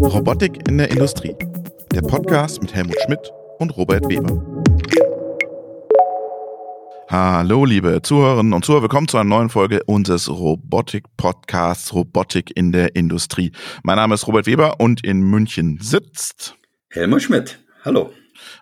Robotik in der Industrie. Der Podcast mit Helmut Schmidt und Robert Weber. Hallo, liebe Zuhörerinnen und Zuhörer. Willkommen zu einer neuen Folge unseres Robotik-Podcasts Robotik in der Industrie. Mein Name ist Robert Weber und in München sitzt Helmut Schmidt. Hallo.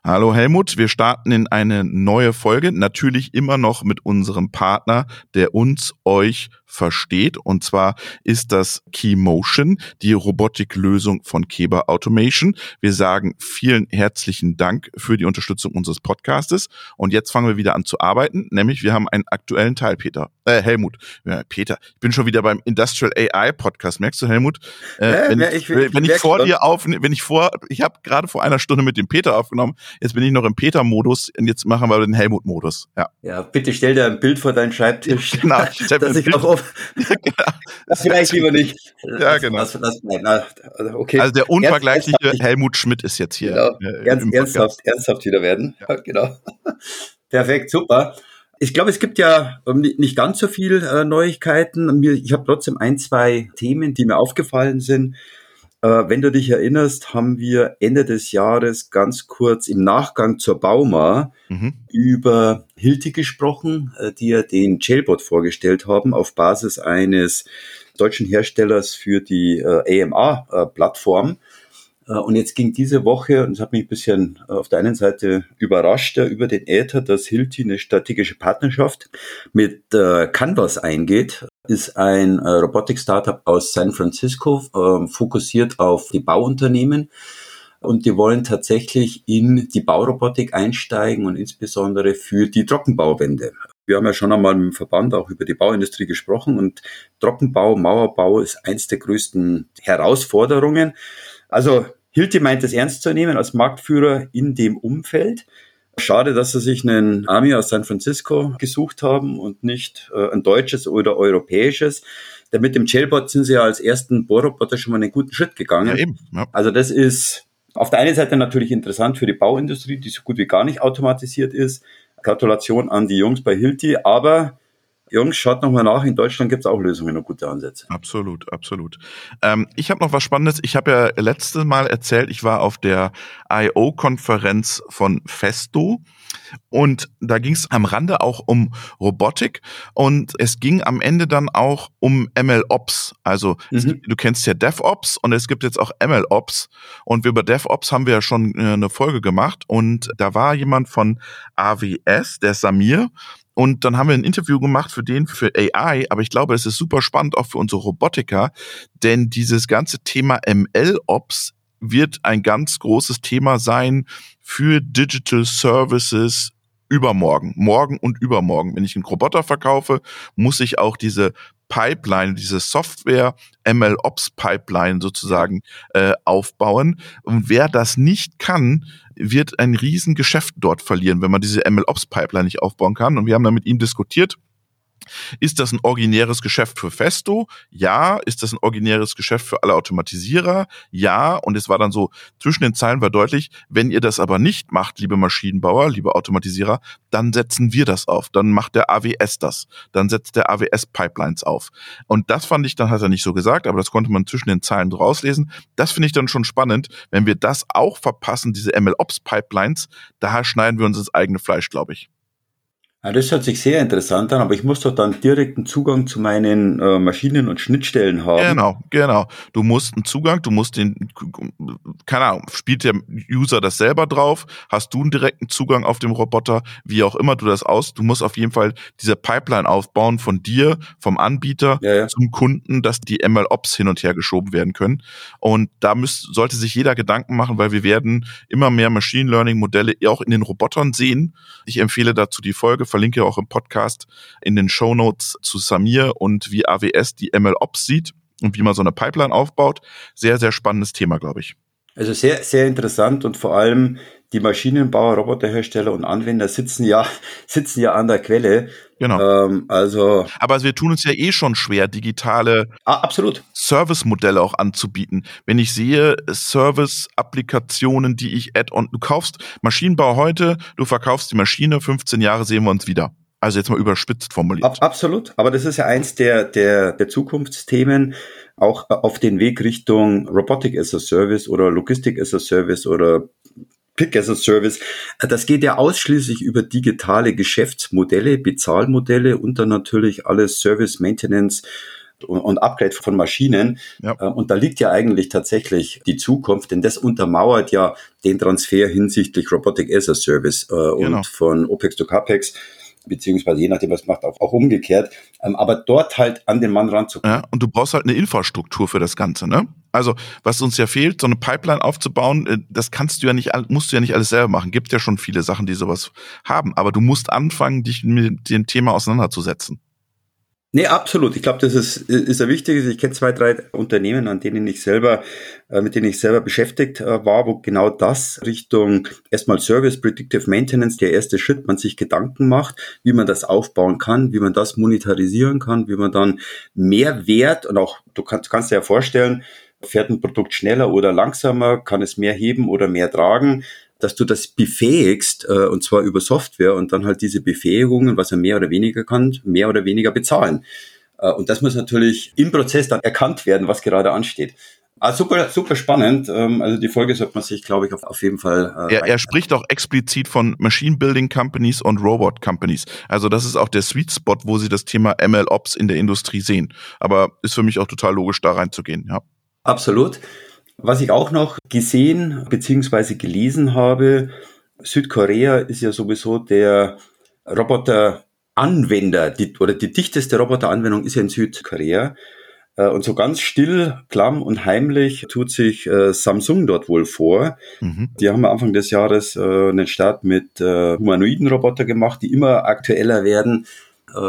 Hallo Helmut, wir starten in eine neue Folge, natürlich immer noch mit unserem Partner, der uns, euch versteht. Und zwar ist das Keymotion, die Robotiklösung von Keba Automation. Wir sagen vielen herzlichen Dank für die Unterstützung unseres Podcastes. Und jetzt fangen wir wieder an zu arbeiten, nämlich wir haben einen aktuellen Teil, Peter. Äh, Helmut. Ja, Peter, ich bin schon wieder beim Industrial AI Podcast. Merkst du, Helmut? Äh, ja, wenn, ich, ich, wenn ich vor dir auf, wenn ich vor, ich habe gerade vor einer Stunde mit dem Peter aufgenommen, jetzt bin ich noch im Peter-Modus und jetzt machen wir den Helmut-Modus. Ja. ja, bitte stell dir ein Bild vor deinen Schreibtisch, genau, dass ich auch das vielleicht lieber nicht. Ja, genau. Das, das, das, okay. Also der unvergleichliche Ernst, Helmut Schmidt ist jetzt hier. Genau. Äh, Ernst, ernsthaft, ernsthaft wieder werden. Ja. ja genau. Perfekt, super. Ich glaube, es gibt ja ähm, nicht ganz so viel äh, Neuigkeiten. Ich habe trotzdem ein, zwei Themen, die mir aufgefallen sind. Äh, wenn du dich erinnerst, haben wir Ende des Jahres ganz kurz im Nachgang zur Bauma mhm. über Hilti gesprochen, äh, die ja den Jailbot vorgestellt haben auf Basis eines deutschen Herstellers für die äh, AMA-Plattform. Und jetzt ging diese Woche, und es hat mich ein bisschen auf der einen Seite überrascht, über den Äther, dass Hilti eine strategische Partnerschaft mit Canvas eingeht. Ist ein Robotik-Startup aus San Francisco, ähm, fokussiert auf die Bauunternehmen. Und die wollen tatsächlich in die Baurobotik einsteigen und insbesondere für die Trockenbauwände. Wir haben ja schon einmal dem Verband auch über die Bauindustrie gesprochen und Trockenbau, Mauerbau ist eins der größten Herausforderungen. Also Hilti meint es ernst zu nehmen als Marktführer in dem Umfeld. Schade, dass sie sich einen Army aus San Francisco gesucht haben und nicht äh, ein deutsches oder europäisches. Denn mit dem Jailbot sind sie ja als ersten Bohrroboter schon mal einen guten Schritt gegangen. Ja, eben. Ja. Also das ist auf der einen Seite natürlich interessant für die Bauindustrie, die so gut wie gar nicht automatisiert ist. Gratulation an die Jungs bei Hilti, aber Jungs, schaut nochmal nach. In Deutschland gibt es auch Lösungen und gute Ansätze. Absolut, absolut. Ähm, ich habe noch was Spannendes. Ich habe ja letztes Mal erzählt, ich war auf der I.O.-Konferenz von Festo. Und da ging es am Rande auch um Robotik und es ging am Ende dann auch um MLOps. Also mhm. du kennst ja DevOps und es gibt jetzt auch MLOps. Und über DevOps haben wir ja schon äh, eine Folge gemacht und da war jemand von AWS, der Samir, und dann haben wir ein Interview gemacht für den, für AI, aber ich glaube, es ist super spannend auch für unsere Robotiker, denn dieses ganze Thema ML-Ops wird ein ganz großes Thema sein für Digital Services übermorgen, morgen und übermorgen. Wenn ich einen Roboter verkaufe, muss ich auch diese Pipeline, diese Software MLOps Pipeline sozusagen äh, aufbauen. Und wer das nicht kann, wird ein Riesengeschäft dort verlieren, wenn man diese MLOps-Pipeline nicht aufbauen kann. Und wir haben dann mit ihm diskutiert, ist das ein originäres Geschäft für Festo? Ja. Ist das ein originäres Geschäft für alle Automatisierer? Ja. Und es war dann so, zwischen den Zeilen war deutlich, wenn ihr das aber nicht macht, liebe Maschinenbauer, liebe Automatisierer, dann setzen wir das auf. Dann macht der AWS das. Dann setzt der AWS Pipelines auf. Und das fand ich, dann hat er nicht so gesagt, aber das konnte man zwischen den Zeilen rauslesen. Das finde ich dann schon spannend. Wenn wir das auch verpassen, diese MLOps Pipelines, da schneiden wir uns ins eigene Fleisch, glaube ich. Ja, das hört sich sehr interessant an, aber ich muss doch dann direkten Zugang zu meinen äh, Maschinen und Schnittstellen haben. Genau, genau. Du musst einen Zugang, du musst den, keine Ahnung, spielt der User das selber drauf? Hast du einen direkten Zugang auf dem Roboter? Wie auch immer du das aus, du musst auf jeden Fall diese Pipeline aufbauen von dir, vom Anbieter ja, ja. zum Kunden, dass die ML-Ops hin und her geschoben werden können. Und da müsst, sollte sich jeder Gedanken machen, weil wir werden immer mehr Machine Learning Modelle auch in den Robotern sehen. Ich empfehle dazu die Folge verlinke auch im Podcast in den Show Notes zu Samir und wie AWS die ML-Ops sieht und wie man so eine Pipeline aufbaut. Sehr, sehr spannendes Thema, glaube ich. Also sehr, sehr interessant und vor allem die Maschinenbauer, Roboterhersteller und Anwender sitzen ja, sitzen ja an der Quelle. Genau. Ähm, also. Aber wir tun uns ja eh schon schwer, digitale ah, absolut. Service-Modelle auch anzubieten. Wenn ich sehe, Service-Applikationen, die ich Add-on, du kaufst Maschinenbau heute, du verkaufst die Maschine, 15 Jahre sehen wir uns wieder. Also jetzt mal überspitzt formuliert. Ab, absolut. Aber das ist ja eins der, der, der Zukunftsthemen, auch auf den Weg Richtung Robotic as a Service oder Logistik as a Service oder Pick as a Service. Das geht ja ausschließlich über digitale Geschäftsmodelle, Bezahlmodelle und dann natürlich alles Service, Maintenance, und Upgrade von Maschinen. Ja. Äh, und da liegt ja eigentlich tatsächlich die Zukunft, denn das untermauert ja den Transfer hinsichtlich Robotic as a Service äh, genau. und von OPEX to CAPEX beziehungsweise je nachdem, was macht, auch, auch umgekehrt. Ähm, aber dort halt an den Mann ranzukommen. Ja, und du brauchst halt eine Infrastruktur für das Ganze, ne? Also, was uns ja fehlt, so eine Pipeline aufzubauen, äh, das kannst du ja nicht, musst du ja nicht alles selber machen. Gibt ja schon viele Sachen, die sowas haben. Aber du musst anfangen, dich mit dem Thema auseinanderzusetzen. Nee, absolut. Ich glaube, das ist, ist ja wichtig. Ich kenne zwei, drei Unternehmen, an denen ich selber, äh, mit denen ich selber beschäftigt äh, war, wo genau das Richtung erstmal Service, Predictive Maintenance, der erste Schritt, man sich Gedanken macht, wie man das aufbauen kann, wie man das monetarisieren kann, wie man dann mehr Wert und auch, du kannst, kannst dir ja vorstellen, fährt ein Produkt schneller oder langsamer, kann es mehr heben oder mehr tragen dass du das befähigst, äh, und zwar über Software und dann halt diese Befähigungen, was er mehr oder weniger kann, mehr oder weniger bezahlen. Äh, und das muss natürlich im Prozess dann erkannt werden, was gerade ansteht. Ah, super, super spannend. Ähm, also die Folge sollte man sich, glaube ich, auf, auf jeden Fall. Äh, er, er spricht auch explizit von Machine Building Companies und Robot Companies. Also das ist auch der Sweet Spot, wo sie das Thema ML Ops in der Industrie sehen. Aber ist für mich auch total logisch, da reinzugehen. Ja. Absolut. Was ich auch noch gesehen bzw. gelesen habe, Südkorea ist ja sowieso der Roboteranwender die, oder die dichteste Roboteranwendung ist ja in Südkorea. Äh, und so ganz still, klamm und heimlich tut sich äh, Samsung dort wohl vor. Mhm. Die haben Anfang des Jahres äh, einen Start mit äh, humanoiden Roboter gemacht, die immer aktueller werden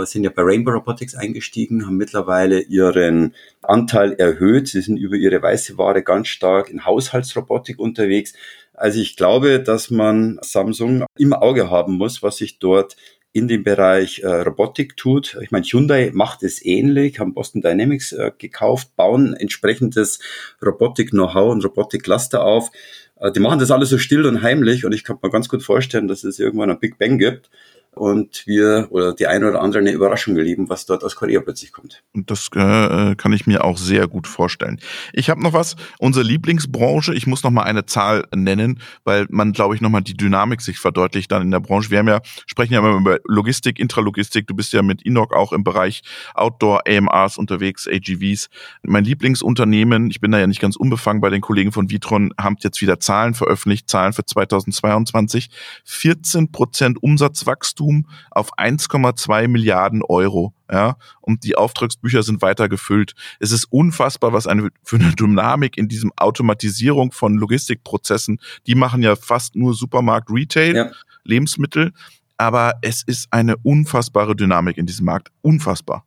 sind ja bei Rainbow Robotics eingestiegen, haben mittlerweile ihren Anteil erhöht. Sie sind über ihre weiße Ware ganz stark in Haushaltsrobotik unterwegs. Also ich glaube, dass man Samsung im Auge haben muss, was sich dort in dem Bereich äh, Robotik tut. Ich meine, Hyundai macht es ähnlich, haben Boston Dynamics äh, gekauft, bauen entsprechendes Robotik-Know-how und Robotik-Cluster auf. Äh, die machen das alles so still und heimlich und ich kann mir ganz gut vorstellen, dass es irgendwann ein Big Bang gibt und wir oder die eine oder andere eine Überraschung erleben, was dort aus Korea plötzlich kommt. Und das äh, kann ich mir auch sehr gut vorstellen. Ich habe noch was, unsere Lieblingsbranche, ich muss noch mal eine Zahl nennen, weil man, glaube ich, noch mal die Dynamik sich verdeutlicht dann in der Branche. Wir haben ja, sprechen ja immer über Logistik, Intralogistik, du bist ja mit Inok auch im Bereich Outdoor, AMRs unterwegs, AGVs. Mein Lieblingsunternehmen, ich bin da ja nicht ganz unbefangen bei den Kollegen von Vitron, haben jetzt wieder Zahlen veröffentlicht, Zahlen für 2022. 14 Prozent Umsatzwachstum Wachstum auf 1,2 Milliarden Euro. Ja, und die Auftragsbücher sind weiter gefüllt. Es ist unfassbar, was eine für eine Dynamik in diesem Automatisierung von Logistikprozessen. Die machen ja fast nur Supermarkt, Retail, ja. Lebensmittel, aber es ist eine unfassbare Dynamik in diesem Markt. Unfassbar.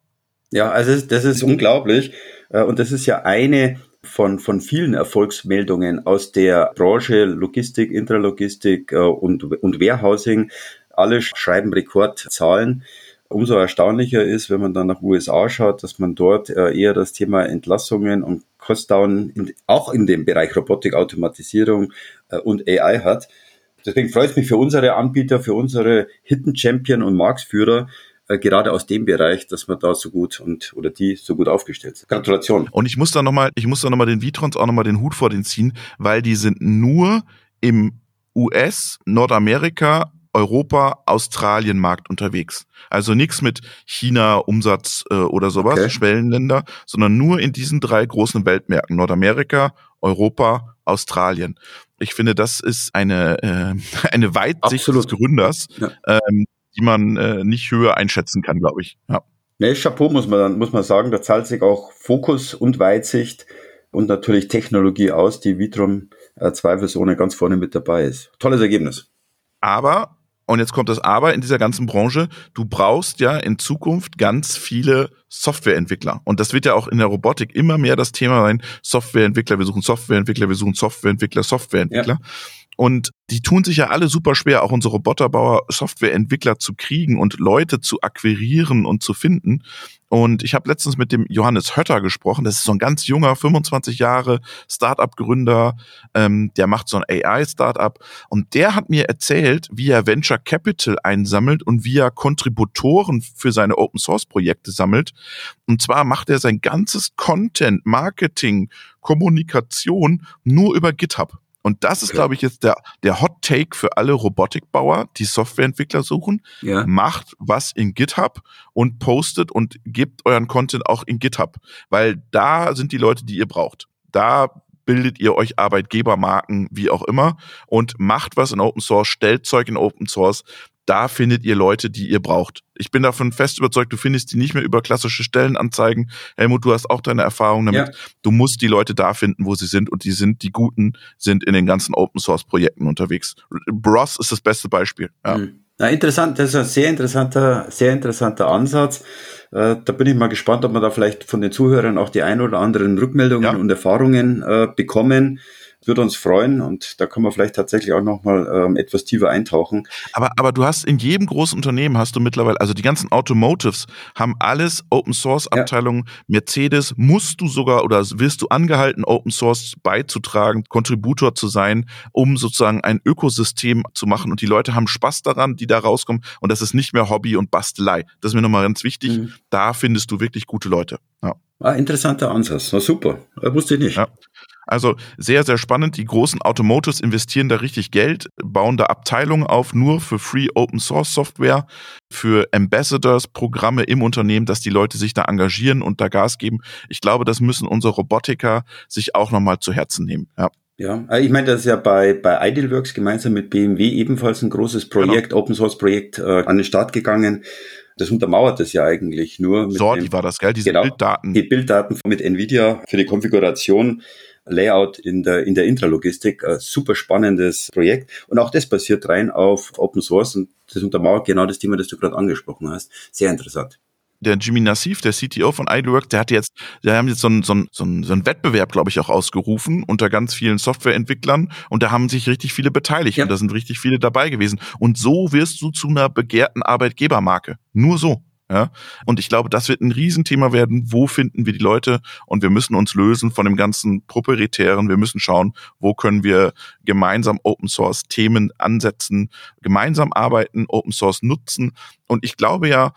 Ja, also das ist unglaublich. Äh, und das ist ja eine von, von vielen Erfolgsmeldungen aus der Branche Logistik, Intralogistik äh, und, und Warehousing. Alle schreiben Rekordzahlen. Umso erstaunlicher ist, wenn man dann nach USA schaut, dass man dort äh, eher das Thema Entlassungen und Cost-Down auch in dem Bereich Robotik, Automatisierung äh, und AI hat. Deswegen freut es mich für unsere Anbieter, für unsere Hidden Champion und Marktführer, äh, gerade aus dem Bereich, dass man da so gut und oder die so gut aufgestellt sind. Gratulation. Und ich muss da nochmal, ich muss da nochmal den Vitrons auch nochmal den Hut vor den ziehen, weil die sind nur im US, Nordamerika Europa, Australien Markt unterwegs. Also nichts mit China, Umsatz äh, oder sowas, okay. Schwellenländer, sondern nur in diesen drei großen Weltmärkten, Nordamerika, Europa, Australien. Ich finde, das ist eine, äh, eine Weitsicht Absolut. des Gründers, ja. ähm, die man äh, nicht höher einschätzen kann, glaube ich. Ja. Nee, Chapeau muss man, muss man sagen, da zahlt sich auch Fokus und Weitsicht und natürlich Technologie aus, die Vitrum äh, zweifelsohne ganz vorne mit dabei ist. Tolles Ergebnis. Aber und jetzt kommt das Aber in dieser ganzen Branche. Du brauchst ja in Zukunft ganz viele Softwareentwickler. Und das wird ja auch in der Robotik immer mehr das Thema sein. Softwareentwickler, wir suchen Softwareentwickler, wir suchen Softwareentwickler, Softwareentwickler. Ja. Und die tun sich ja alle super schwer, auch unsere Roboterbauer, Softwareentwickler zu kriegen und Leute zu akquirieren und zu finden. Und ich habe letztens mit dem Johannes Hötter gesprochen. Das ist so ein ganz junger, 25 Jahre Startup-Gründer. Ähm, der macht so ein AI-Startup. Und der hat mir erzählt, wie er Venture Capital einsammelt und wie er Kontributoren für seine Open-Source-Projekte sammelt. Und zwar macht er sein ganzes Content, Marketing, Kommunikation nur über GitHub. Und das ist, okay. glaube ich, jetzt der, der Hot Take für alle Robotikbauer, die Softwareentwickler suchen. Ja. Macht was in GitHub und postet und gebt euren Content auch in GitHub, weil da sind die Leute, die ihr braucht. Da bildet ihr euch Arbeitgebermarken, wie auch immer, und macht was in Open Source, stellt Zeug in Open Source, da findet ihr Leute, die ihr braucht. Ich bin davon fest überzeugt, du findest die nicht mehr über klassische Stellenanzeigen. Helmut, du hast auch deine Erfahrungen damit. Ja. Du musst die Leute da finden, wo sie sind und die sind, die Guten sind in den ganzen Open Source Projekten unterwegs. Bros ist das beste Beispiel. Ja. Mhm. Na, interessant, das ist ein sehr interessanter, sehr interessanter Ansatz. Äh, da bin ich mal gespannt, ob wir da vielleicht von den Zuhörern auch die ein oder anderen Rückmeldungen ja. und Erfahrungen äh, bekommen würde uns freuen und da können wir vielleicht tatsächlich auch nochmal ähm, etwas tiefer eintauchen. Aber, aber du hast in jedem großen Unternehmen hast du mittlerweile, also die ganzen Automotives haben alles Open Source Abteilungen. Ja. Mercedes musst du sogar oder wirst du angehalten, Open Source beizutragen, Kontributor zu sein, um sozusagen ein Ökosystem zu machen und die Leute haben Spaß daran, die da rauskommen und das ist nicht mehr Hobby und Bastelei. Das ist mir nochmal ganz wichtig. Mhm. Da findest du wirklich gute Leute. Ja. Ah, interessanter Ansatz. Na super. Wusste ich nicht. Ja. Also sehr, sehr spannend. Die großen Automotives investieren da richtig Geld, bauen da Abteilungen auf, nur für Free Open Source Software, für Ambassadors, Programme im Unternehmen, dass die Leute sich da engagieren und da Gas geben. Ich glaube, das müssen unsere Robotiker sich auch nochmal zu Herzen nehmen. Ja. Ja, äh, ich meine, das ist ja bei, bei Idealworks gemeinsam mit BMW ebenfalls ein großes Projekt, genau. Open Source Projekt äh, an den Start gegangen. Das untermauert das ja eigentlich nur. Mit Sorti war das, gell? Diese genau, Bilddaten. Die Bilddaten mit Nvidia für die Konfiguration Layout in der, in der Intralogistik. Ein super spannendes Projekt. Und auch das basiert rein auf Open Source und das untermauert genau das Thema, das du gerade angesprochen hast. Sehr interessant der Jimmy Nassif, der CTO von Idlework, der hat jetzt, der haben jetzt so einen, so einen, so einen, so einen Wettbewerb, glaube ich, auch ausgerufen unter ganz vielen Softwareentwicklern und da haben sich richtig viele beteiligt ja. und da sind richtig viele dabei gewesen. Und so wirst du zu einer begehrten Arbeitgebermarke. Nur so. Ja? Und ich glaube, das wird ein Riesenthema werden. Wo finden wir die Leute? Und wir müssen uns lösen von dem ganzen proprietären. Wir müssen schauen, wo können wir gemeinsam Open Source Themen ansetzen, gemeinsam arbeiten, Open Source nutzen. Und ich glaube ja,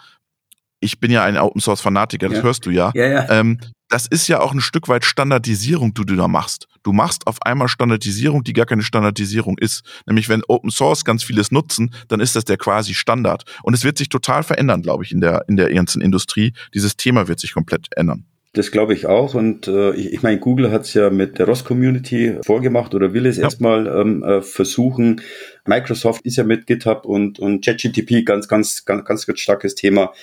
ich bin ja ein Open Source Fanatiker, das ja. hörst du ja. ja, ja. Ähm, das ist ja auch ein Stück weit Standardisierung, die du da machst. Du machst auf einmal Standardisierung, die gar keine Standardisierung ist. Nämlich wenn Open Source ganz vieles nutzen, dann ist das der quasi Standard. Und es wird sich total verändern, glaube ich, in der, in der ganzen Industrie. Dieses Thema wird sich komplett ändern. Das glaube ich auch. Und äh, ich, ich meine, Google hat es ja mit der ROS-Community vorgemacht oder will es ja. erstmal ähm, äh, versuchen. Microsoft ist ja mit GitHub und, und ChatGTP ganz, ganz, ganz, ganz, ganz starkes Thema.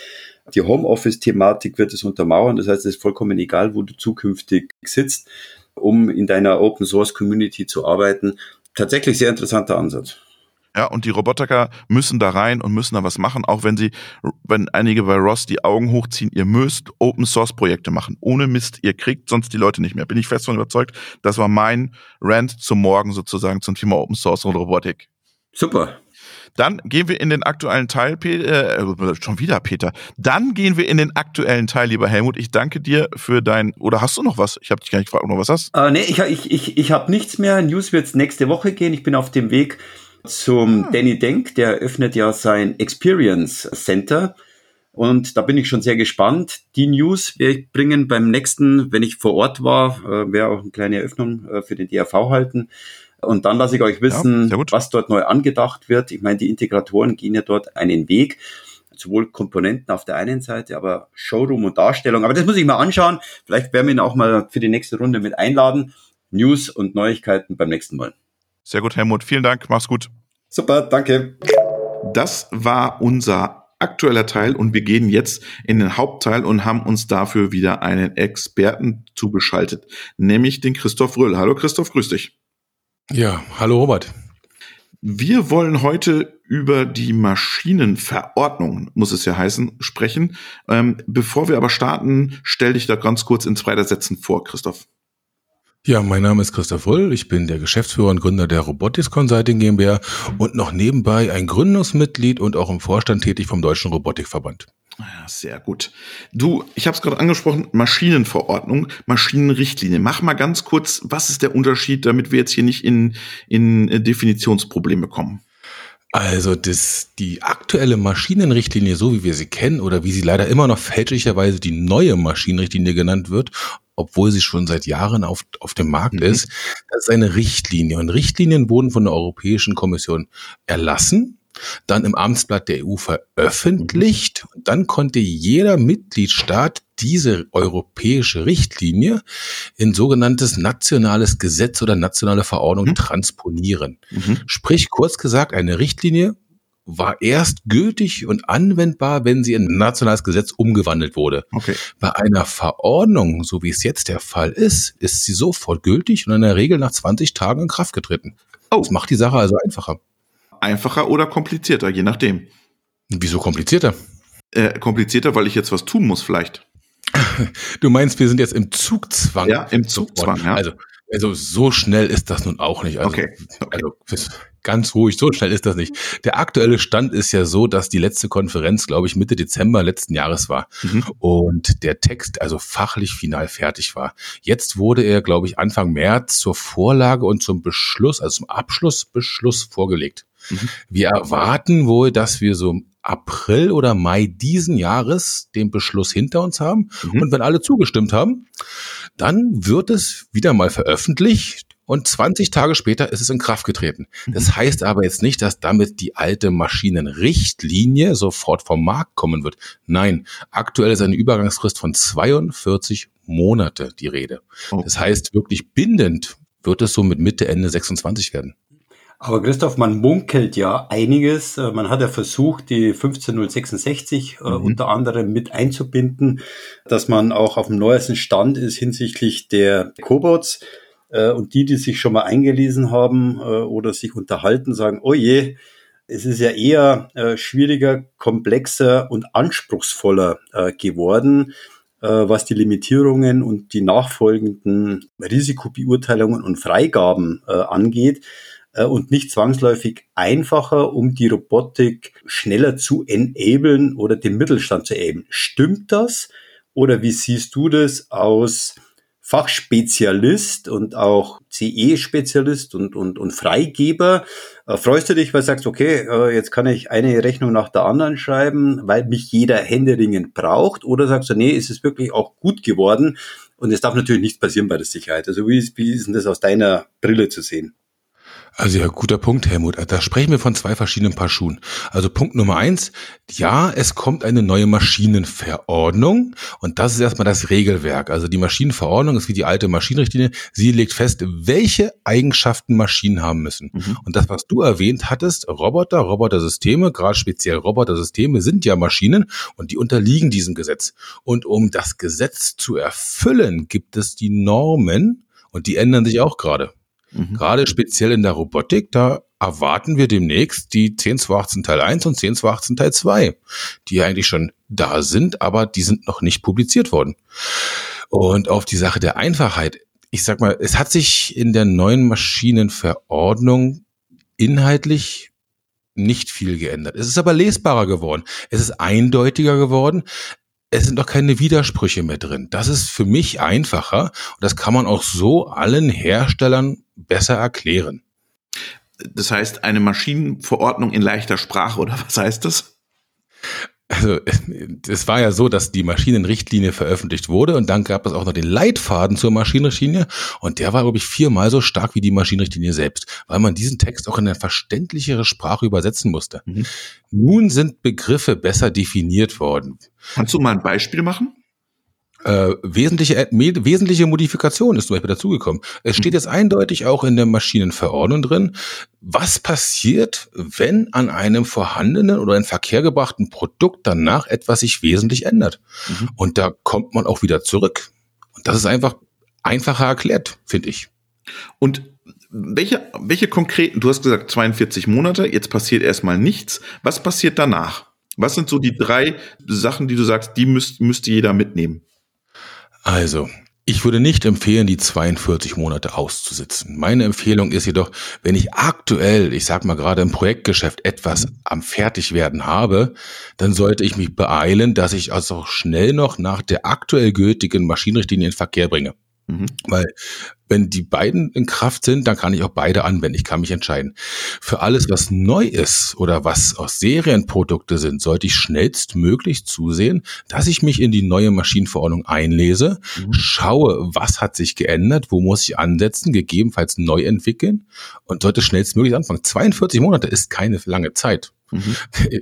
Die Homeoffice-Thematik wird es untermauern. Das heißt, es ist vollkommen egal, wo du zukünftig sitzt, um in deiner Open Source Community zu arbeiten. Tatsächlich sehr interessanter Ansatz. Ja, und die Robotiker müssen da rein und müssen da was machen, auch wenn sie, wenn einige bei Ross die Augen hochziehen, ihr müsst Open Source Projekte machen. Ohne Mist, ihr kriegt sonst die Leute nicht mehr. Bin ich fest von überzeugt. Das war mein Rant zum Morgen sozusagen zum Thema Open Source und Robotik. Super. Dann gehen wir in den aktuellen Teil, äh, schon wieder Peter. Dann gehen wir in den aktuellen Teil, lieber Helmut. Ich danke dir für dein, oder hast du noch was? Ich habe dich gar nicht gefragt, ob du noch was hast. Äh, nee, ich, ich, ich, ich habe nichts mehr. News wird nächste Woche gehen. Ich bin auf dem Weg zum ah. Danny Denk. Der öffnet ja sein Experience Center. Und da bin ich schon sehr gespannt. Die News werde ich bringen beim nächsten, wenn ich vor Ort war, äh, werde auch eine kleine Eröffnung äh, für den DRV halten. Und dann lasse ich euch wissen, ja, was dort neu angedacht wird. Ich meine, die Integratoren gehen ja dort einen Weg sowohl Komponenten auf der einen Seite, aber Showroom und Darstellung. Aber das muss ich mal anschauen. Vielleicht werden wir ihn auch mal für die nächste Runde mit einladen. News und Neuigkeiten beim nächsten Mal. Sehr gut, Helmut. Vielen Dank. Mach's gut. Super, danke. Das war unser aktueller Teil und wir gehen jetzt in den Hauptteil und haben uns dafür wieder einen Experten zugeschaltet, nämlich den Christoph Röll. Hallo Christoph, grüß dich. Ja, hallo Robert. Wir wollen heute über die Maschinenverordnung, muss es ja heißen, sprechen. Ähm, bevor wir aber starten, stell dich da ganz kurz in zwei Sätzen vor, Christoph. Ja, mein Name ist Christoph Rull. Ich bin der Geschäftsführer und Gründer der Robotics Consulting GmbH und noch nebenbei ein Gründungsmitglied und auch im Vorstand tätig vom Deutschen Robotikverband. Ja, sehr gut. Du, ich habe es gerade angesprochen, Maschinenverordnung, Maschinenrichtlinie. Mach mal ganz kurz, was ist der Unterschied, damit wir jetzt hier nicht in, in Definitionsprobleme kommen? Also das, die aktuelle Maschinenrichtlinie, so wie wir sie kennen oder wie sie leider immer noch fälschlicherweise die neue Maschinenrichtlinie genannt wird, obwohl sie schon seit Jahren auf, auf dem Markt mhm. ist, das ist eine Richtlinie. Und Richtlinien wurden von der Europäischen Kommission erlassen dann im Amtsblatt der EU veröffentlicht. Und dann konnte jeder Mitgliedstaat diese europäische Richtlinie in sogenanntes nationales Gesetz oder nationale Verordnung mhm. transponieren. Mhm. Sprich, kurz gesagt, eine Richtlinie war erst gültig und anwendbar, wenn sie in ein nationales Gesetz umgewandelt wurde. Okay. Bei einer Verordnung, so wie es jetzt der Fall ist, ist sie sofort gültig und in der Regel nach 20 Tagen in Kraft getreten. Oh. Das macht die Sache also einfacher einfacher oder komplizierter, je nachdem. Wieso komplizierter? Äh, komplizierter, weil ich jetzt was tun muss, vielleicht. Du meinst, wir sind jetzt im Zugzwang? Ja, im Zugzwang, ja. Also, also so schnell ist das nun auch nicht. Also, okay. okay. Also, ganz ruhig, so schnell ist das nicht. Der aktuelle Stand ist ja so, dass die letzte Konferenz, glaube ich, Mitte Dezember letzten Jahres war mhm. und der Text also fachlich final fertig war. Jetzt wurde er, glaube ich, Anfang März zur Vorlage und zum Beschluss, also zum Abschlussbeschluss vorgelegt. Mhm. Wir erwarten wohl, dass wir so April oder Mai diesen Jahres den Beschluss hinter uns haben. Mhm. Und wenn alle zugestimmt haben, dann wird es wieder mal veröffentlicht und 20 Tage später ist es in Kraft getreten. Das mhm. heißt aber jetzt nicht, dass damit die alte Maschinenrichtlinie sofort vom Markt kommen wird. Nein, aktuell ist eine Übergangsfrist von 42 Monate die Rede. Okay. Das heißt, wirklich bindend wird es so mit Mitte, Ende 26 werden. Aber Christoph, man munkelt ja einiges. Äh, man hat ja versucht, die 15066 äh, mhm. unter anderem mit einzubinden, dass man auch auf dem neuesten Stand ist hinsichtlich der Cobots. Äh, und die, die sich schon mal eingelesen haben oder sich unterhalten, sagen, oh je, es ist ja eher schwieriger, komplexer und anspruchsvoller geworden was die Limitierungen und die nachfolgenden Risikobeurteilungen und Freigaben angeht. Äh, und nicht zwangsläufig einfacher, um die Robotik schneller zu enablen oder den Mittelstand zu enablen. Stimmt das? Oder wie siehst du das aus Fachspezialist und auch CE-Spezialist und, und, und Freigeber. Äh, freust du dich, weil du sagst, okay, äh, jetzt kann ich eine Rechnung nach der anderen schreiben, weil mich jeder händeringend braucht? Oder sagst du, nee, ist es wirklich auch gut geworden? Und es darf natürlich nichts passieren bei der Sicherheit. Also wie ist, wie ist denn das aus deiner Brille zu sehen? Also ja, guter Punkt, Helmut. Da sprechen wir von zwei verschiedenen Paar Schuhen. Also Punkt Nummer eins, ja, es kommt eine neue Maschinenverordnung und das ist erstmal das Regelwerk. Also die Maschinenverordnung ist wie die alte Maschinenrichtlinie. Sie legt fest, welche Eigenschaften Maschinen haben müssen. Mhm. Und das, was du erwähnt hattest, Roboter, Robotersysteme, gerade speziell Robotersysteme sind ja Maschinen und die unterliegen diesem Gesetz. Und um das Gesetz zu erfüllen, gibt es die Normen und die ändern sich auch gerade. Mhm. Gerade speziell in der Robotik, da erwarten wir demnächst die 10.218 Teil 1 und 10.218 Teil 2, die eigentlich schon da sind, aber die sind noch nicht publiziert worden. Und auf die Sache der Einfachheit, ich sag mal, es hat sich in der neuen Maschinenverordnung inhaltlich nicht viel geändert. Es ist aber lesbarer geworden. Es ist eindeutiger geworden es sind doch keine Widersprüche mehr drin. Das ist für mich einfacher und das kann man auch so allen Herstellern besser erklären. Das heißt, eine Maschinenverordnung in leichter Sprache oder was heißt das? Also es war ja so, dass die Maschinenrichtlinie veröffentlicht wurde und dann gab es auch noch den Leitfaden zur Maschinenrichtlinie und der war, glaube ich, viermal so stark wie die Maschinenrichtlinie selbst, weil man diesen Text auch in eine verständlichere Sprache übersetzen musste. Mhm. Nun sind Begriffe besser definiert worden. Kannst du mal ein Beispiel machen? Äh, wesentliche, äh, wesentliche Modifikation ist zum Beispiel dazugekommen. Es steht mhm. jetzt eindeutig auch in der Maschinenverordnung drin, was passiert, wenn an einem vorhandenen oder in Verkehr gebrachten Produkt danach etwas sich wesentlich ändert. Mhm. Und da kommt man auch wieder zurück. Und das ist einfach einfacher erklärt, finde ich. Und welche, welche konkreten, du hast gesagt 42 Monate, jetzt passiert erstmal nichts. Was passiert danach? Was sind so die drei Sachen, die du sagst, die müsst, müsste jeder mitnehmen? Also, Ich würde nicht empfehlen, die 42 Monate auszusitzen. Meine Empfehlung ist jedoch, wenn ich aktuell, ich sag mal gerade im Projektgeschäft etwas am Fertigwerden habe, dann sollte ich mich beeilen, dass ich also schnell noch nach der aktuell gültigen Maschinenrichtlinie in Verkehr bringe. Mhm. Weil wenn die beiden in Kraft sind, dann kann ich auch beide anwenden. Ich kann mich entscheiden. Für alles, was neu ist oder was aus Serienprodukte sind, sollte ich schnellstmöglich zusehen, dass ich mich in die neue Maschinenverordnung einlese, mhm. schaue, was hat sich geändert, wo muss ich ansetzen, gegebenenfalls neu entwickeln und sollte schnellstmöglich anfangen. 42 Monate ist keine lange Zeit. Mhm.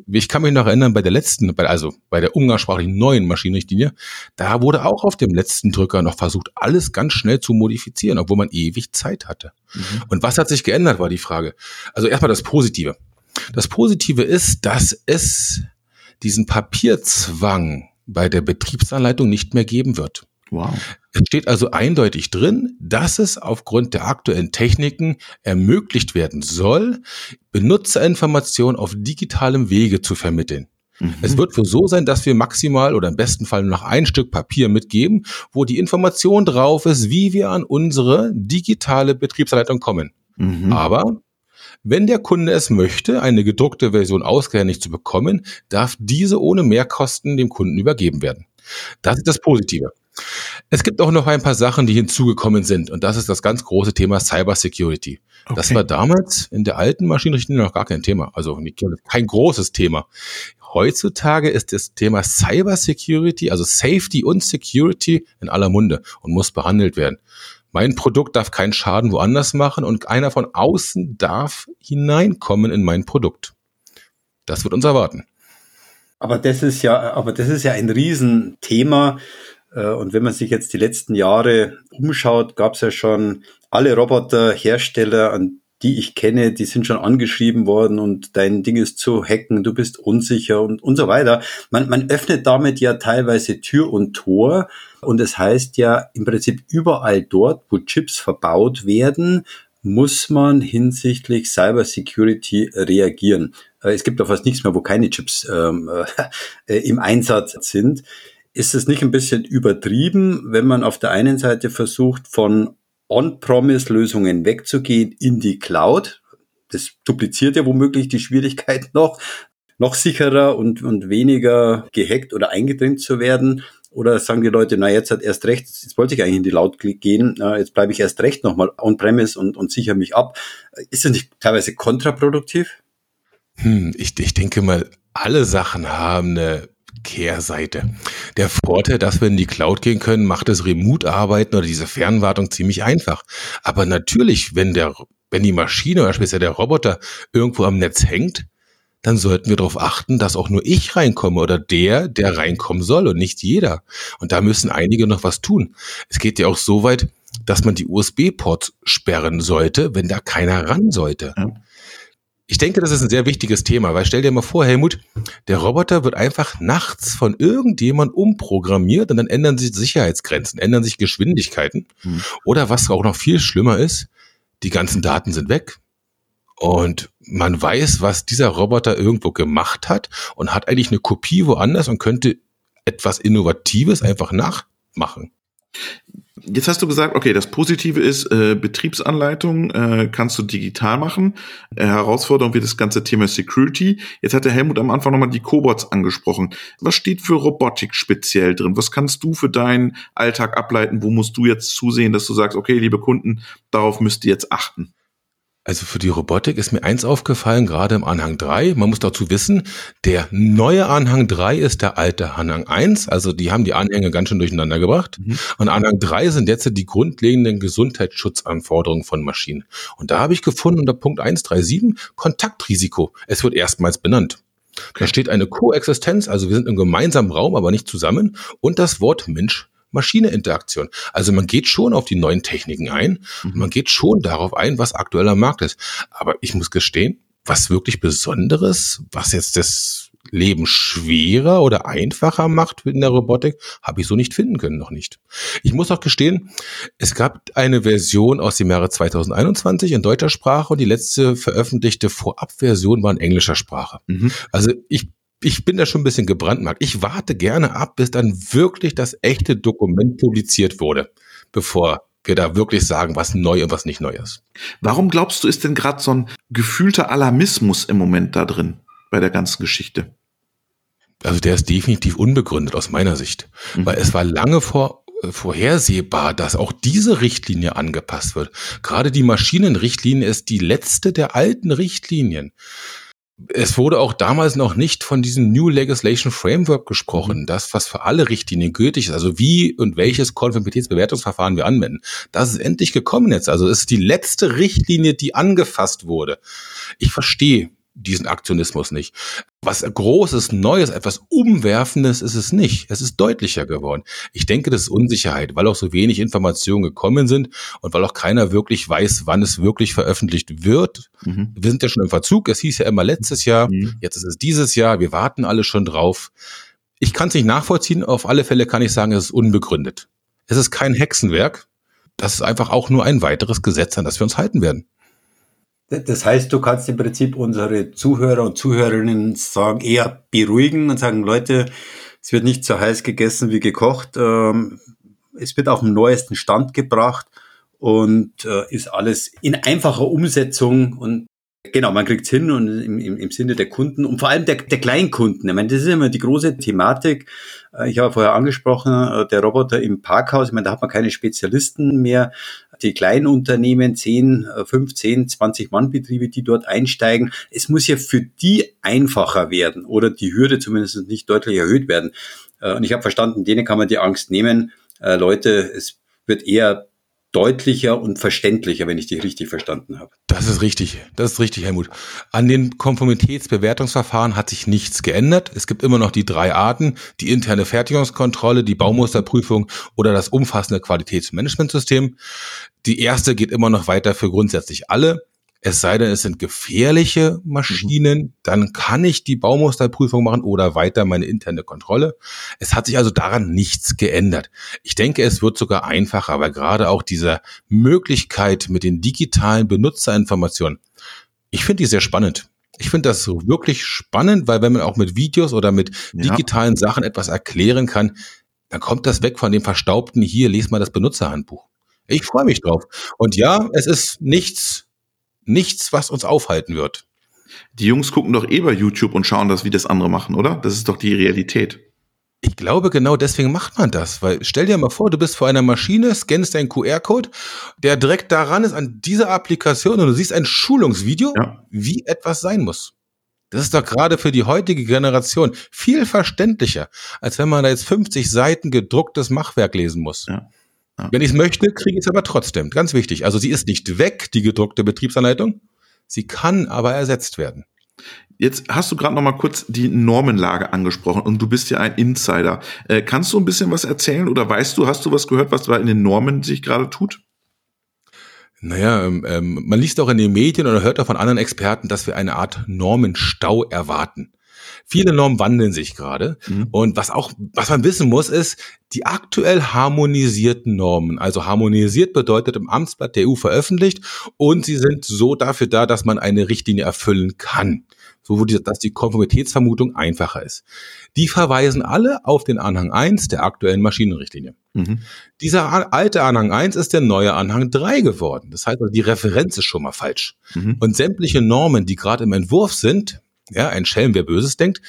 Ich kann mich noch erinnern, bei der letzten, also bei der umgangssprachlichen neuen Maschinenrichtlinie, da wurde auch auf dem letzten Drücker noch versucht, alles ganz schnell zu modifizieren, obwohl man ewig Zeit hatte. Mhm. Und was hat sich geändert, war die Frage. Also erstmal das Positive. Das Positive ist, dass es diesen Papierzwang bei der Betriebsanleitung nicht mehr geben wird. Wow. Es steht also eindeutig drin, dass es aufgrund der aktuellen Techniken ermöglicht werden soll, Benutzerinformationen auf digitalem Wege zu vermitteln. Mhm. Es wird wohl so sein, dass wir maximal oder im besten Fall noch ein Stück Papier mitgeben, wo die Information drauf ist, wie wir an unsere digitale Betriebsanleitung kommen. Mhm. Aber wenn der Kunde es möchte, eine gedruckte Version ausgehändigt zu bekommen, darf diese ohne Mehrkosten dem Kunden übergeben werden. Das ist das Positive. Es gibt auch noch ein paar Sachen, die hinzugekommen sind. Und das ist das ganz große Thema Cyber Security. Okay. Das war damals in der alten Maschinenrichtlinie noch gar kein Thema. Also kein großes Thema. Heutzutage ist das Thema Cyber Security, also Safety und Security in aller Munde und muss behandelt werden. Mein Produkt darf keinen Schaden woanders machen und einer von außen darf hineinkommen in mein Produkt. Das wird uns erwarten. Aber das ist ja, aber das ist ja ein Riesenthema. Äh, und wenn man sich jetzt die letzten Jahre umschaut, gab es ja schon alle Roboterhersteller, an die ich kenne, die sind schon angeschrieben worden und dein Ding ist zu hacken, du bist unsicher und, und so weiter. Man, man öffnet damit ja teilweise Tür und Tor und es das heißt ja im Prinzip überall dort, wo Chips verbaut werden, muss man hinsichtlich Cyber Security reagieren. Äh, es gibt auch fast nichts mehr, wo keine Chips ähm, äh, im Einsatz sind. Ist es nicht ein bisschen übertrieben, wenn man auf der einen Seite versucht, von On-Promise-Lösungen wegzugehen in die Cloud? Das dupliziert ja womöglich die Schwierigkeit noch, noch sicherer und, und weniger gehackt oder eingedrängt zu werden. Oder sagen die Leute, na jetzt hat erst recht, jetzt wollte ich eigentlich in die Cloud gehen, jetzt bleibe ich erst recht nochmal on-premise und, und sichere mich ab. Ist das nicht teilweise kontraproduktiv? Hm, ich, ich denke mal, alle Sachen haben eine Kehrseite. Der Vorteil, dass wir in die Cloud gehen können, macht das Remote-Arbeiten oder diese Fernwartung ziemlich einfach. Aber natürlich, wenn der, wenn die Maschine oder speziell der Roboter irgendwo am Netz hängt, dann sollten wir darauf achten, dass auch nur ich reinkomme oder der, der reinkommen soll und nicht jeder. Und da müssen einige noch was tun. Es geht ja auch so weit, dass man die USB-Ports sperren sollte, wenn da keiner ran sollte. Ja. Ich denke, das ist ein sehr wichtiges Thema, weil stell dir mal vor, Helmut, der Roboter wird einfach nachts von irgendjemand umprogrammiert und dann ändern sich Sicherheitsgrenzen, ändern sich Geschwindigkeiten. Hm. Oder was auch noch viel schlimmer ist, die ganzen Daten sind weg. Und man weiß, was dieser Roboter irgendwo gemacht hat und hat eigentlich eine Kopie woanders und könnte etwas Innovatives einfach nachmachen. Jetzt hast du gesagt, okay, das Positive ist, äh, Betriebsanleitung äh, kannst du digital machen. Äh, Herausforderung wird das ganze Thema Security. Jetzt hat der Helmut am Anfang nochmal die Cobots angesprochen. Was steht für Robotik speziell drin? Was kannst du für deinen Alltag ableiten? Wo musst du jetzt zusehen, dass du sagst, okay, liebe Kunden, darauf müsst ihr jetzt achten? Also für die Robotik ist mir eins aufgefallen, gerade im Anhang 3. Man muss dazu wissen, der neue Anhang 3 ist der alte Anhang 1. Also die haben die Anhänge ganz schön durcheinander gebracht. Mhm. Und Anhang 3 sind jetzt die grundlegenden Gesundheitsschutzanforderungen von Maschinen. Und da habe ich gefunden unter Punkt 137 Kontaktrisiko. Es wird erstmals benannt. Da steht eine Koexistenz, also wir sind im gemeinsamen Raum, aber nicht zusammen. Und das Wort Mensch Maschine-Interaktion. Also man geht schon auf die neuen Techniken ein mhm. man geht schon darauf ein, was aktueller Markt ist. Aber ich muss gestehen, was wirklich Besonderes, was jetzt das Leben schwerer oder einfacher macht in der Robotik, habe ich so nicht finden können, noch nicht. Ich muss auch gestehen, es gab eine Version aus dem Jahre 2021 in deutscher Sprache und die letzte veröffentlichte Vorabversion war in englischer Sprache. Mhm. Also ich ich bin da schon ein bisschen gebrannt, Marc. Ich warte gerne ab, bis dann wirklich das echte Dokument publiziert wurde. bevor wir da wirklich sagen, was neu und was nicht neu ist. Warum glaubst du, ist denn gerade so ein gefühlter Alarmismus im Moment da drin bei der ganzen Geschichte? Also der ist definitiv unbegründet aus meiner Sicht, mhm. weil es war lange vor äh, vorhersehbar, dass auch diese Richtlinie angepasst wird. Gerade die Maschinenrichtlinie ist die letzte der alten Richtlinien. Es wurde auch damals noch nicht von diesem New Legislation Framework gesprochen, mhm. das, was für alle Richtlinien gültig ist, also wie und welches Konformitätsbewertungsverfahren wir anwenden. Das ist endlich gekommen jetzt. Also es ist die letzte Richtlinie, die angefasst wurde. Ich verstehe diesen Aktionismus nicht. Was Großes, Neues, etwas Umwerfendes ist es nicht. Es ist deutlicher geworden. Ich denke, das ist Unsicherheit, weil auch so wenig Informationen gekommen sind und weil auch keiner wirklich weiß, wann es wirklich veröffentlicht wird. Mhm. Wir sind ja schon im Verzug. Es hieß ja immer letztes Jahr. Mhm. Jetzt ist es dieses Jahr. Wir warten alle schon drauf. Ich kann es nicht nachvollziehen. Auf alle Fälle kann ich sagen, es ist unbegründet. Es ist kein Hexenwerk. Das ist einfach auch nur ein weiteres Gesetz, an das wir uns halten werden. Das heißt, du kannst im Prinzip unsere Zuhörer und Zuhörerinnen sagen, eher beruhigen und sagen, Leute, es wird nicht so heiß gegessen wie gekocht. Ähm, es wird auf den neuesten Stand gebracht und äh, ist alles in einfacher Umsetzung und Genau, man kriegt's hin und im, im, im Sinne der Kunden und vor allem der, der Kleinkunden. Ich meine, das ist immer die große Thematik. Äh, ich habe vorher angesprochen, äh, der Roboter im Parkhaus, ich meine, da hat man keine Spezialisten mehr. Die kleinen Unternehmen, 10, 15, 20 Mannbetriebe, die dort einsteigen. Es muss ja für die einfacher werden oder die Hürde zumindest nicht deutlich erhöht werden. Äh, und ich habe verstanden, denen kann man die Angst nehmen. Leute, es wird eher deutlicher und verständlicher, wenn ich dich richtig verstanden habe. Das ist richtig. Das ist richtig, Helmut. An den Konformitätsbewertungsverfahren hat sich nichts geändert. Es gibt immer noch die drei Arten, die interne Fertigungskontrolle, die Baumusterprüfung oder das umfassende Qualitätsmanagementsystem. Die erste geht immer noch weiter für grundsätzlich alle. Es sei denn, es sind gefährliche Maschinen, mhm. dann kann ich die Baumusterprüfung machen oder weiter meine interne Kontrolle. Es hat sich also daran nichts geändert. Ich denke, es wird sogar einfacher, aber gerade auch diese Möglichkeit mit den digitalen Benutzerinformationen, ich finde die sehr spannend. Ich finde das so wirklich spannend, weil wenn man auch mit Videos oder mit digitalen ja. Sachen etwas erklären kann, dann kommt das weg von dem verstaubten hier, les mal das Benutzerhandbuch. Ich freue mich drauf. Und ja, es ist nichts nichts, was uns aufhalten wird. Die Jungs gucken doch eh bei YouTube und schauen das, wie das andere machen, oder? Das ist doch die Realität. Ich glaube, genau deswegen macht man das, weil stell dir mal vor, du bist vor einer Maschine, scannst deinen QR-Code, der direkt daran ist an dieser Applikation und du siehst ein Schulungsvideo, ja. wie etwas sein muss. Das ist doch gerade für die heutige Generation viel verständlicher, als wenn man da jetzt 50 Seiten gedrucktes Machwerk lesen muss. Ja. Wenn ich es möchte, kriege ich es aber trotzdem. Ganz wichtig. Also sie ist nicht weg, die gedruckte Betriebsanleitung. Sie kann aber ersetzt werden. Jetzt hast du gerade noch mal kurz die Normenlage angesprochen und du bist ja ein Insider. Äh, kannst du ein bisschen was erzählen oder weißt du, hast du was gehört, was da in den Normen sich gerade tut? Naja, ähm, ähm, man liest auch in den Medien oder hört auch von anderen Experten, dass wir eine Art Normenstau erwarten. Viele Normen wandeln sich gerade. Mhm. Und was auch, was man wissen muss, ist, die aktuell harmonisierten Normen, also harmonisiert bedeutet im Amtsblatt der EU veröffentlicht und sie sind so dafür da, dass man eine Richtlinie erfüllen kann. So, dass die Konformitätsvermutung einfacher ist. Die verweisen alle auf den Anhang 1 der aktuellen Maschinenrichtlinie. Mhm. Dieser alte Anhang 1 ist der neue Anhang 3 geworden. Das heißt, also, die Referenz ist schon mal falsch. Mhm. Und sämtliche Normen, die gerade im Entwurf sind, ja, ein Schelm, wer Böses denkt,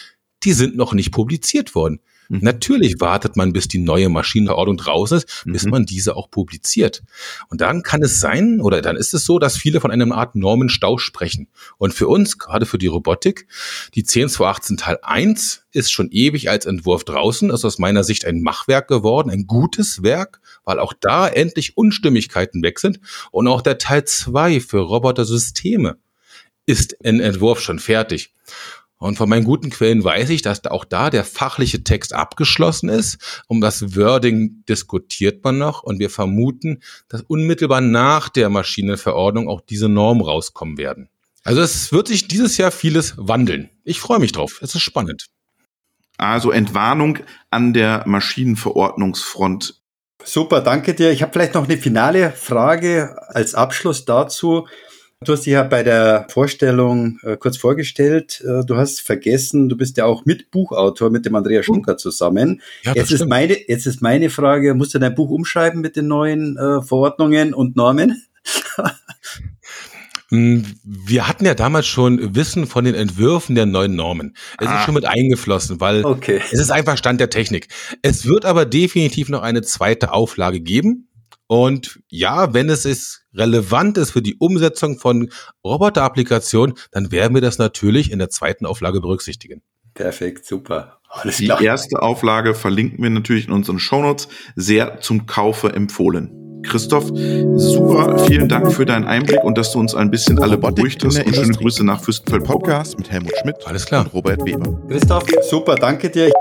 die sind noch nicht publiziert worden. Mhm. Natürlich wartet man, bis die neue Maschinenverordnung draußen ist, bis mhm. man diese auch publiziert. Und dann kann es sein, oder dann ist es so, dass viele von einer Art Normenstau sprechen. Und für uns, gerade für die Robotik, die 10218 Teil 1 ist schon ewig als Entwurf draußen, ist aus meiner Sicht ein Machwerk geworden, ein gutes Werk, weil auch da endlich Unstimmigkeiten weg sind. Und auch der Teil 2 für Robotersysteme ist in Entwurf schon fertig. Und von meinen guten Quellen weiß ich, dass auch da der fachliche Text abgeschlossen ist. Um das Wording diskutiert man noch und wir vermuten, dass unmittelbar nach der Maschinenverordnung auch diese Normen rauskommen werden. Also es wird sich dieses Jahr vieles wandeln. Ich freue mich drauf. Es ist spannend. Also Entwarnung an der Maschinenverordnungsfront. Super, danke dir. Ich habe vielleicht noch eine finale Frage als Abschluss dazu. Du hast dich ja bei der Vorstellung äh, kurz vorgestellt. Äh, du hast vergessen, du bist ja auch Mitbuchautor mit dem Andreas Schunker zusammen. Ja, jetzt, ist meine, jetzt ist meine Frage, musst du dein Buch umschreiben mit den neuen äh, Verordnungen und Normen? Hm, wir hatten ja damals schon Wissen von den Entwürfen der neuen Normen. Es ah. ist schon mit eingeflossen, weil okay. es ist einfach Stand der Technik. Es wird aber definitiv noch eine zweite Auflage geben. Und ja, wenn es ist relevant ist für die Umsetzung von Roboter-Applikationen, dann werden wir das natürlich in der zweiten Auflage berücksichtigen. Perfekt, super. Alles die klar. erste Auflage verlinken wir natürlich in unseren Shownotes. Sehr zum Kaufe empfohlen. Christoph, super, vielen Dank für deinen Einblick und dass du uns ein bisschen alle beruhigt hast. Und schöne Grüße nach Fürstenfeld Podcast mit Helmut Schmidt Alles klar. und Robert Weber. Christoph, super, danke dir.